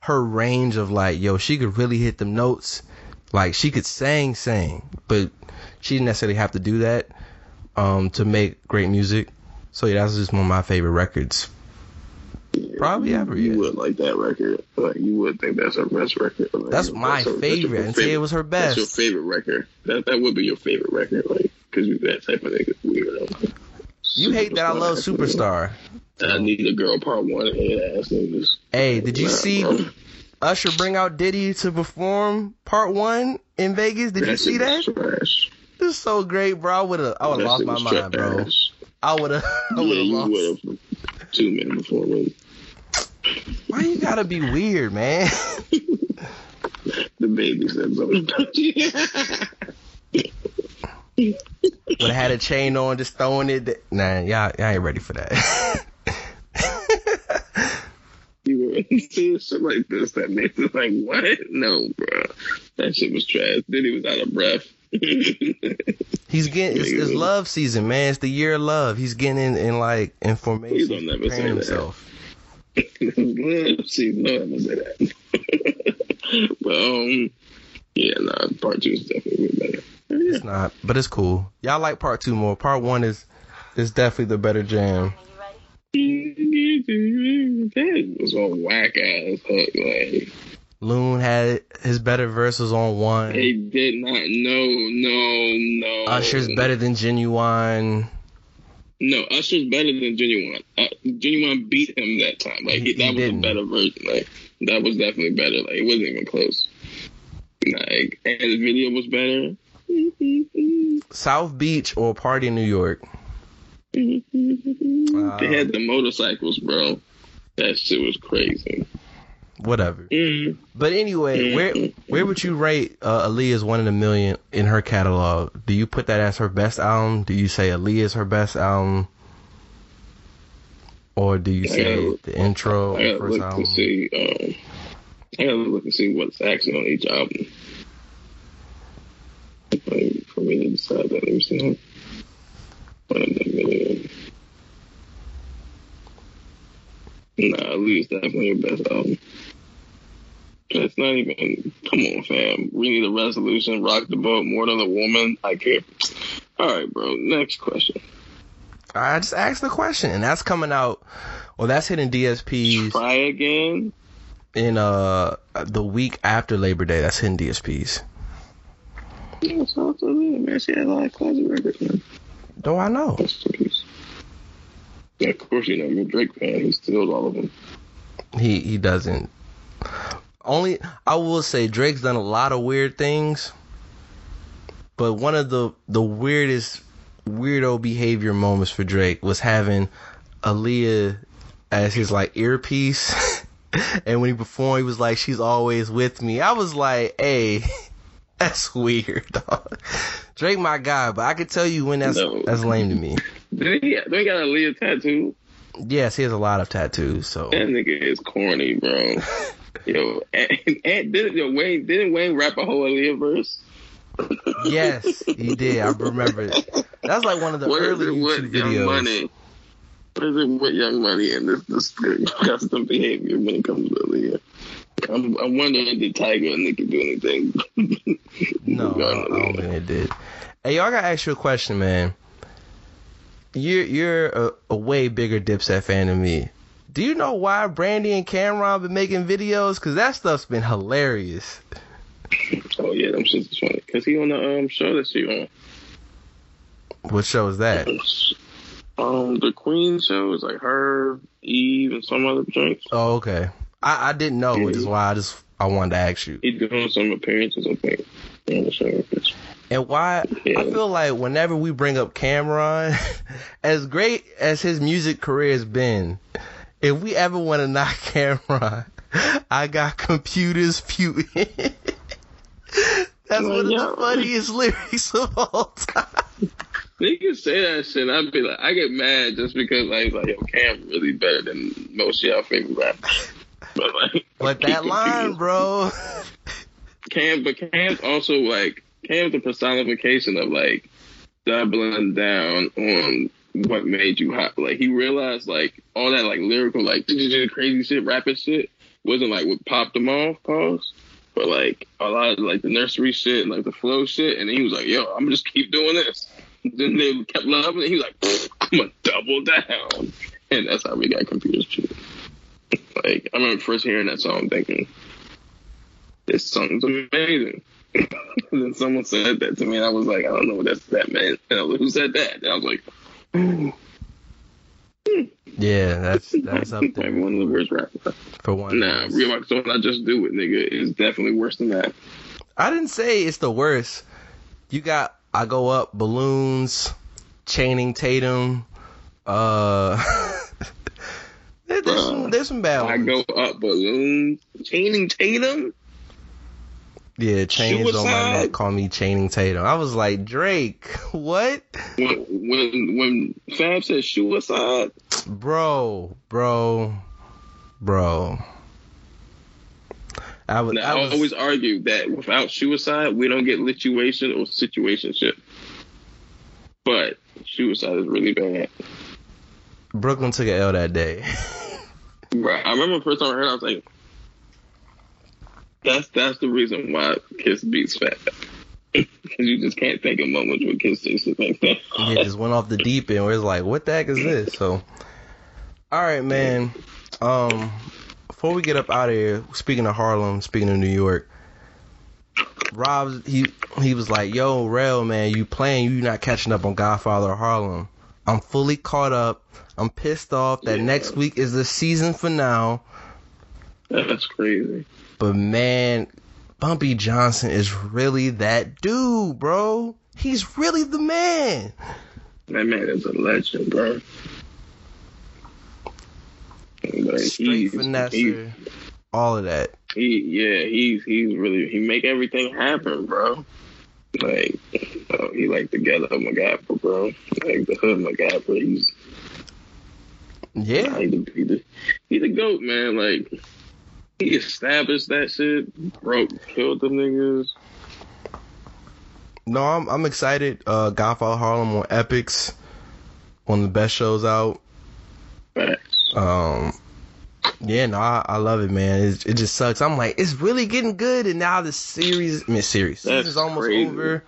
her range of like, yo, she could really hit them notes. Like she could sing, sing, but she didn't necessarily have to do that um, to make great music. So yeah, that's just one of my favorite records. Probably ever, You yeah. would like that record. Like you would think that's her best record. Like, That's my her- favorite. didn't say it was her best. That's your favorite record. That that would be your favorite record, like because you that type of nigga weirdo. You hate that I love. Superstar. I need a girl part one head ass niggas. Hey, did you Nah, see bro. Usher bring out Diddy to perform part one in Vegas? Did you see that? Trash. This is so great, bro. I would have, I would have lost my mind, bro. I would have, I Yeah, would have you lost. two minutes before me. Why you gotta be weird, man? The baby said something. would have had a chain on, just throwing it. Nah, y'all, y'all ain't ready for that. you were seeing shit like this that makes it like what? No, bro. That shit was trash. Then he was out of breath. He's getting it's, it's love season, man. It's the year of love. He's getting in, in like Please information, don't never say that. himself. See, no, I'm gonna say that. but um, yeah, nah, part two is definitely better. Yeah, It's not, but it's cool. Y'all like part two more. Part one is is definitely the better jam. that was a whack ass hook. Like Loon had his better verses on one. they did not. No, no, no. Usher's better than Ginuwine. No, Usher's better than Ginuwine. Uh, Ginuwine beat him that time. Like He- that he was didn't. a better version. Like that was definitely better. Like it wasn't even close. Like and the video was better. South Beach or Party in New York. they had the motorcycles, bro. That shit was crazy. Whatever. Mm. But anyway, where where would you rate uh, Aaliyah's One in a Million in her catalog? Do you put that as her best album? Do you say Aaliyah's her best album? Or do you say gotta- the intro, I gotta first look album? to see. Um, I gotta look and see what's actually on each album. Like, for me to decide that, let me see. One of the million. Nah, least definitely your best album. It's not even. Come on, fam. We need a resolution. Rock the boat. More than a woman. I care. All right, bro. Next question. I just asked the question, and that's coming out. Well, that's hitting DSPs Try again. in uh the week after Labor Day. That's hitting DSPs. Yeah, it's all so man. She had a lot of classic records, man. Do I know? Rest in peace. Yeah, of course, you know you're a Drake fan. He steals all of them. He he doesn't. Only I will say Drake's done a lot of weird things, but one of the the weirdest weirdo behavior moments for Drake was having Aaliyah as his like earpiece, and when he performed, he was like, "She's always with me." I was like, "Hey." That's weird, dog. Drake, my guy, but I could tell you when that's No. that's lame to me. Did he? They got Aaliyah tattoo. Yes, he has a lot of tattoos, so That nigga is corny, bro. Yo, and, and didn't yo, Wayne didn't Wayne rap a whole Aaliyah verse? yes, he did. I remember it. That's like one of the What early YouTube Young videos. Money? What is it with Young Money and this this custom behavior when it comes to Aaliyah? I'm, I'm wondering did Tyga and Nicki do anything? No, I don't think it did. Hey, y'all gotta ask you a question, man. You're you're a, a way bigger Dipset fan than me. Do you know why Brandy and Cam'ron been making videos? Cause that stuff's been hilarious. Oh yeah, them shits is funny. Cause he on the um show that she on. What show is that? Um, the Queen show is like her, Eve, and some other drinks. Oh, okay. I, I didn't know, which is why I just I wanted to ask you. He doing some appearances, I think. On the show. And why Yeah. I feel like whenever we bring up Cam'ron, as great as his music career has been, if we ever want to knock Cam'ron, I got computers putin. That's Well, one of the funniest lyrics of all time. Niggas say that shit, and I'd be like, I get mad just because like, like yo, Cam really better than most of y'all favorite rappers. But like, But that line, bro. Cam, but Cam's also like Cam's the personification of like doubling down on what made you hot. Like he realized like all that like lyrical like crazy shit, rapping shit wasn't like what popped him off, pause. But like a lot of like the nursery shit and like the flow shit, and he was like, "Yo, I'm gonna just keep doing this." Then they kept loving it. He was like, "I'm gonna double down," and that's how we got computers too. Like I remember first hearing that song, thinking, "This song's amazing." then someone said that to me, and I was like, "I don't know what that's, that meant." And I was Who said that? And I was like, Yeah, that's that's up like there one of the worst rappers. for one. Nah, Real Rock Stone, I just do it, nigga. Is definitely worse than that. I didn't say it's the worst. You got I go up balloons, chaining Tatum. Uh, there- there's some there's some bad I go up balloons, chaining Tatum. Yeah, chains on my neck. Call me chaining Tatum. I was like Drake, what, When when when Fab said suicide, bro, bro, bro. I would. now, I I always argue that without suicide, we don't get lituation or situationship. But suicide is really bad. Brooklyn took an L that day. Right. I remember the first time I heard, it, I was like, "That's that's the reason why Kiss beats Fat." Because you just can't think of moments where Kiss shit like that. yeah, just went off the deep end where it's like, what the heck is this? So, all right, man. Um, before we get up out of here, speaking of Harlem, speaking of New York, Rob, he he was like, "Yo, Rel, man, you playing? You not catching up on Godfather of Harlem? I'm fully caught up. I'm pissed off that Yeah. next week is the season finale, That's crazy. But man." Bumpy Johnson is really that dude, bro. He's really the man. That man is a legend, bro. Like, Straight he's- finesse, He, all of that. he, yeah, he's he's really he make everything happen, bro. Like, oh, he like the ghetto McGapper, bro. Like the hood McGapper. He's Yeah. He's the, he the he the goat, man. Like he established that shit, broke, killed the niggas. No, I'm I'm excited. Uh, Godfather Harlem on Epix, one of the best shows out. Facts. Um, yeah, no, I, I love it, man. It, it just sucks. I'm like, it's really getting good, and now the series, I mean, series, That's season's almost crazy. over.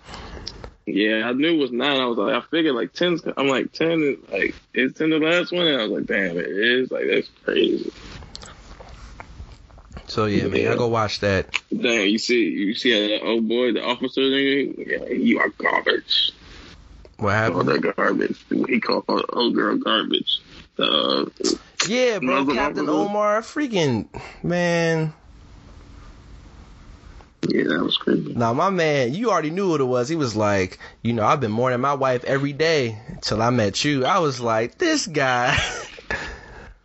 Yeah, I knew it was nine. I was like, I figured like ten's. I'm like ten. Is, like is ten the last one? And I was like, damn, it is. Like that's crazy. So yeah, man, Yeah. I go watch that. Damn, you see, you see that old boy, the officer nigga. Yeah, you are garbage. What happened? that garbage. He called old girl garbage. Uh, Yeah, bro, Captain officer? Omar, freaking man. yeah, that was crazy. Now my man, you already knew what it was. He was like, you know, I've been mourning my wife every day till I met you. I was like, this guy.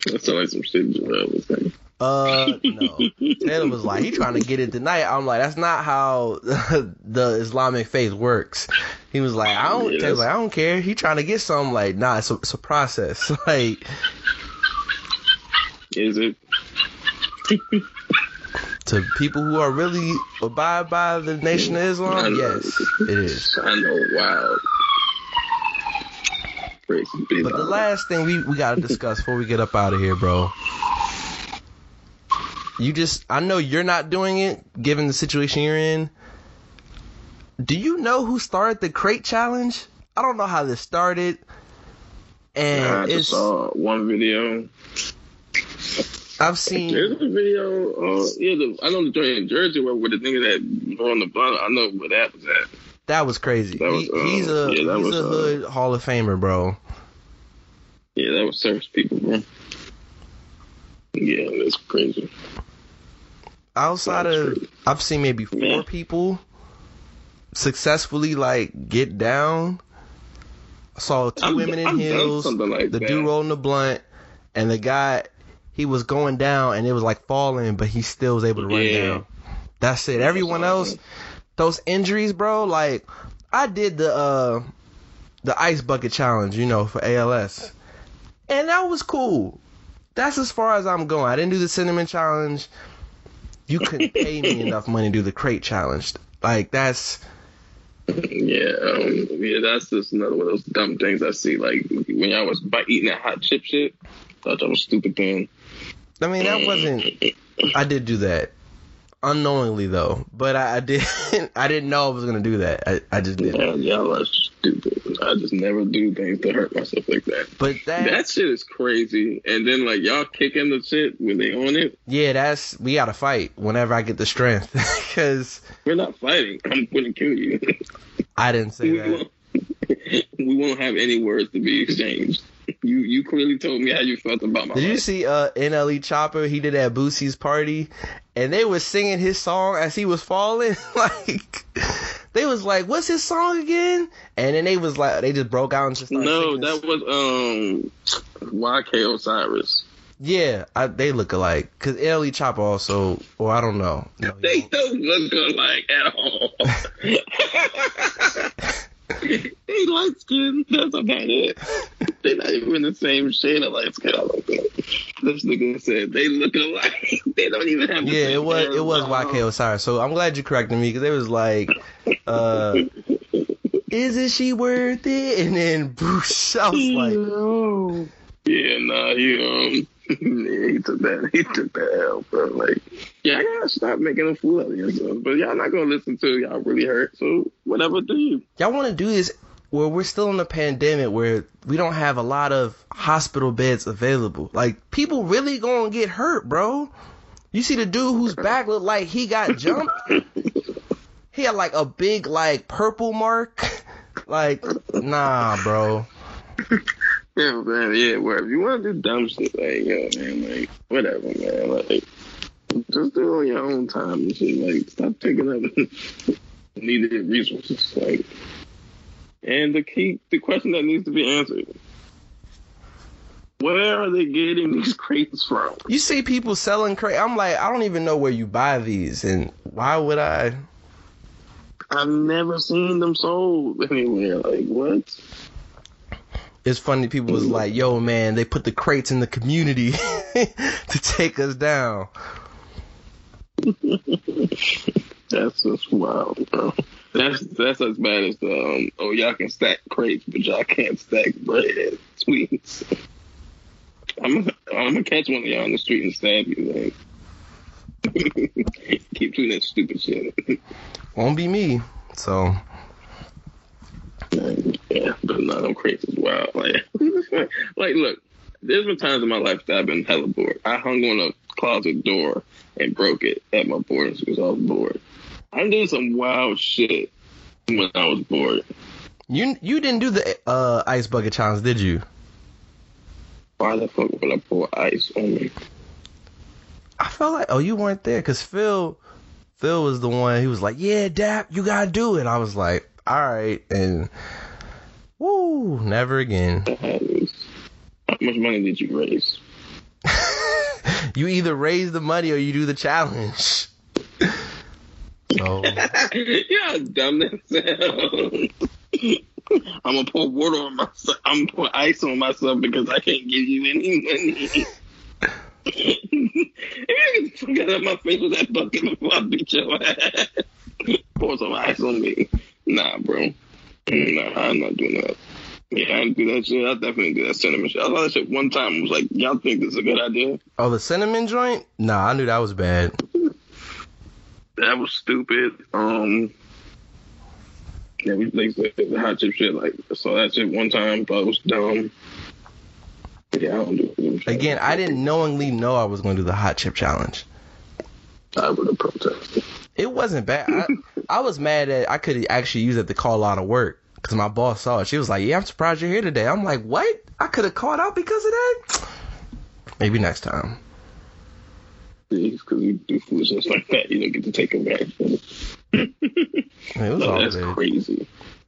That sounded like some shit Joel was saying. Uh, no. Taylor was like, he trying to get it tonight. I'm like, that's not how the Islamic faith works. He was like, I don't. Yeah, Taylor's like, I don't care. He trying to get something. Like, nah, it's a, it's a process. Like, Is it? to people who are really abide by the Nation of Islam, yes, it is. I know, wow. But the last thing we, we gotta discuss before we get up out of here, bro. You just I know you're not doing it, given the situation you're in. Do you know who started the crate challenge? I don't know how this started. And I just it's saw one video. I've seen There's a video. Uh, yeah, the, I know the joint in Jersey where with the nigga that on the blunt. I know where that was at. that was crazy. That was, He- uh, he's a yeah, he's was, a uh, hood Hall of Famer, bro. Yeah, that was service people, bro. Yeah, that's crazy. Outside of. I've seen maybe four Yeah. people successfully like get down. I saw 2 I've- women in I've done heels, something like the that. dude rolling the blunt, and the guy he was going down and it was like falling, but he still was able to run Yeah. down. That's it. Everyone else, those injuries, bro. Like I did the uh the ice bucket challenge, you know, for ALS, and that was cool. That's as far as I'm going. I didn't do the cinnamon challenge. You couldn't pay me enough money to do the crate challenge. Like that's Yeah, um, yeah, that's just another one of those dumb things I see. Like when y'all was by eating that hot chip shit, thought that was stupid thing. I mean that wasn't I did do that. Unknowingly though. But I, I did I didn't know I was gonna do that. I, I just did Yeah, it. y'all are stupid. I just never do things to hurt myself like that. But that, That shit is crazy. And then like y'all kicking the shit when they on it. yeah, that's we gotta fight whenever I get the strength. Cause We're not fighting. I'm gonna kill you. I didn't say we, that. won't, we won't have any words to be exchanged. You you clearly told me how you felt about my Did you see uh NLE Choppa? He did at Boosie's party and they was singing his song as he was falling. like they was like, What's his song again? And then they was like they just broke out and just started No, singing his- that was um YK Osiris. Yeah, I, they look alike. Cause NLE Choppa also or I don't know. No, They don't look alike at all. they light skin. That's about it. They're not even the same shade of light skin. I like that. This nigga said they look alike. They don't even have. Yeah, it was it was. YK Osiris. So I'm glad you corrected me because it was like, uh, isn't she worth it? And then Bruce, I was like, No. Yeah, nah, he um, he took that, he took that L, bro. Like, yeah, I gotta stop making a fool out of yourself. But y'all not gonna listen to y'all really hurt. So whatever, do you? y'all want to do this where we're still in a pandemic where we don't have a lot of hospital beds available. Like people really gonna get hurt, bro. You see the dude whose back looked like he got jumped. He had like a big like purple mark. Like, nah, bro. Yeah, man. Yeah, wherever you want to do dumb shit, like, yo, man, like, whatever, man. Like, just do it on your own time and shit. Like, stop taking up needed resources. Like, and the key, the question that needs to be answered: Where are they getting these crates from? You see people selling crate. I'm like, I don't even know where you buy these, and why would I? I've never seen them sold anywhere. Like, what? It's funny. People was like, "Yo, man, they put the crates in the community to take us down." That's just wild, bro. That's that's as bad as the um, oh y'all can stack crates, but y'all can't stack bread tweets. I'm gonna, I'm gonna catch one of y'all on the street and stab you. Like, keep doing that stupid shit. Won't be me. So yeah, but no, them crates is wild. Like, like look, there's been times in my life that I've been hella bored. I hung on a closet door and broke it at my boarding school. I was bored. I'm doing some wild shit when I was bored. you you didn't do the uh, ice bucket challenge, did you? Why the fuck would I pour ice on me? I felt like, oh, you weren't there because Phil, Phil was the one. He was like, "Yeah, Dap, you gotta do it." I was like, "All right," and woo, never again. I had this. How much money did you raise? you either raise the money or you do the challenge. so yeah, dumb that sounds. I'm gonna pour water on myself. I'm gonna pour ice on myself because I can't give you any money. get out of my face with that bucket before I beat your ass. pour some ice on me. Nah, bro. Nah, I'm not doing that. Yeah, I do that shit. I definitely do that cinnamon shit. I saw that shit one time. I was like, y'all think this is a good idea? Oh, the cinnamon joint? Nah, I knew that was bad. That was stupid. Um, yeah, we like the hot chip shit. Like, I saw that shit one time, thought it was dumb. Yeah, I don't do it. Again, I didn't knowingly know I was going to do the hot chip challenge. I would have protested. It wasn't bad. I, I was mad that I could actually use it to call out of work because my boss saw it. She was like, "Yeah, I'm surprised you're here today." I'm like, "What? I could have called out because of that." Maybe next time. Because you do foolishness like that, you don't get to take of it. Man, was No, all that's crazy.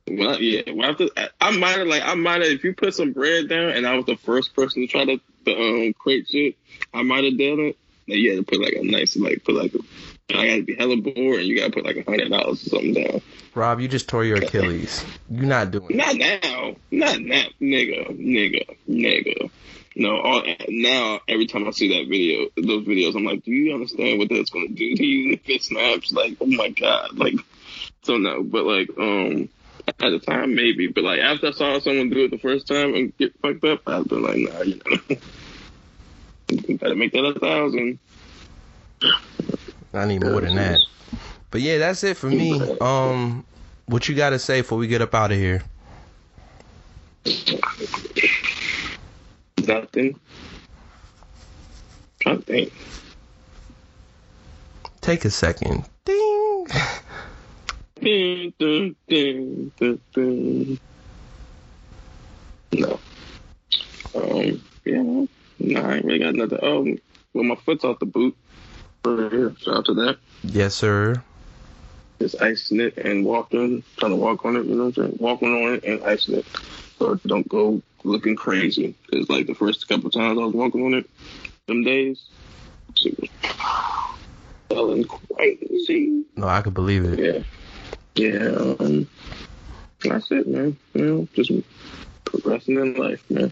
Well, yeah, well, after, I might have like I might have if you put some bread down and I was the first person to try to the um crate shit, I might have done it. Now you had to put like a nice like put like a I gotta be hella bored and you gotta put like a hundred dollars or something down. Rob, you just tore your Achilles. You're not doing it. Not now, not now, nigga, nigga, nigga. No, all, now every time I see that video, those videos, I'm like, do you understand what that's gonna do to you if it snaps? Like, oh my god, like, so no, but like, um, at the time maybe, but like after I saw someone do it the first time and get fucked up, I'd be like, nah, you know, you gotta make that a thousand. I need more than that. But yeah, that's it for me. Um, what you got to say before we get up out of here? Nothing. trying to think. Take a second. Ding. Dun, dun, dun, dun, dun. No. Um, yeah, no, I ain't really got nothing. Um, well, my foot's off the boot. Right here. Shout out to that. Yes, sir. Just icing it and walking, trying to walk on it, you know what I'm saying? Walking on it and icing it. So don't go looking crazy. Because, like, the first couple times I was walking on it, them days, shit was feeling crazy. No, I could believe it. Yeah. Yeah. Um, that's it, man. You know, just progressing in life, man.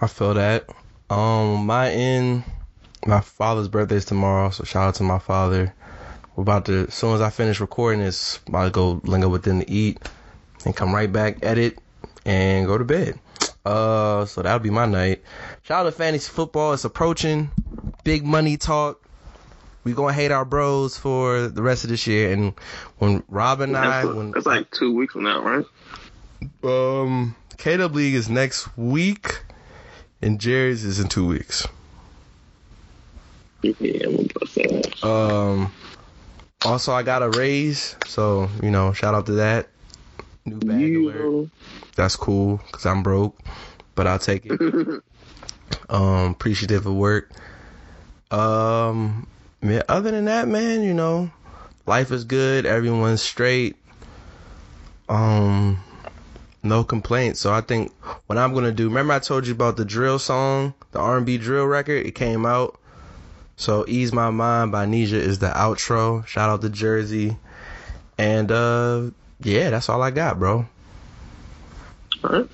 I feel that. Um, my end, my father's birthday is tomorrow, so shout out to my father. We're about to, as soon as I finish recording this, about to go linger with them to eat and come right back, edit, and go to bed. Uh, so that'll be my night. Shout out to fantasy football. It's approaching. Big money talk. We gonna hate our bros for the rest of this year. And when Rob and I, That's, when that's like two weeks from now, right? um KW League is next week, and Jerry's is in two weeks. Yeah, I'm gonna bust that ass. Um, also I got a raise, so you know, shout out to that. New bag alert. That's cool because I'm broke, but I'll take it. Um, appreciative of work. Um, yeah, other than that, man, you know, life is good. Everyone's straight. Um, no complaints. So I think what I'm gonna do. Remember I told you about the drill song, the R&B drill record. It came out. So "Ease My Mind" by Nisha is the outro. Shout out to Jersey. And uh, yeah, that's all I got, bro. All right.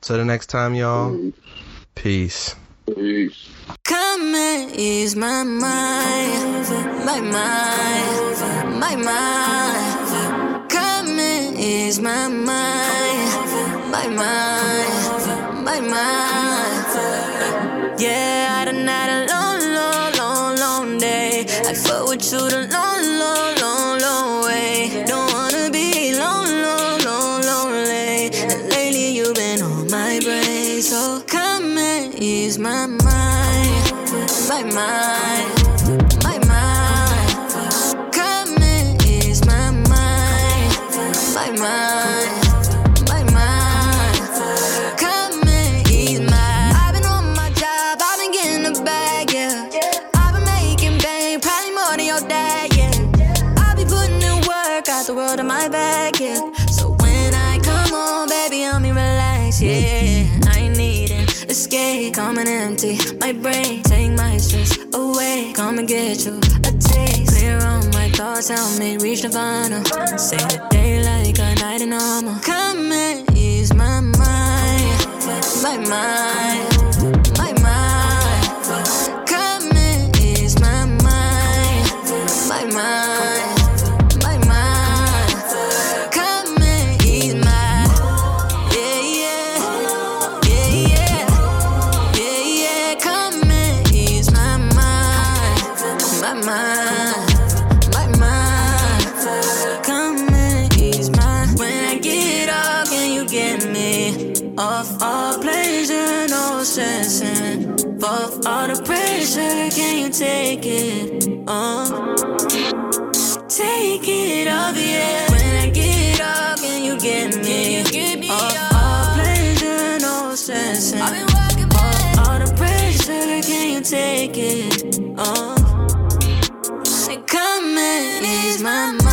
Till the next time, y'all. Peace. Peace. Come and ease my mind, my mind, my mind. Come and ease my mind, my mind, my mind. Yeah, I you the long, long, long, long way. Don't wanna be long, long, long, lonely. And lately you've been on my brain, so come and ease my mind, my mind, my back, yeah. So when I come home, baby, help me relax, yeah. I need an escape, come and empty my brain, take my stress away, come and get you a taste. Clear all my thoughts, help me reach nirvana. Say the day like a knight in armor. Come and ease my mind, my mind, Uh. Take it off, yeah. When I get up, can you get me? Can you get me uh, all, all uh, pleasure, no. I've been walking all, all the pressure, can you take it? Uh. Come and ease my mind.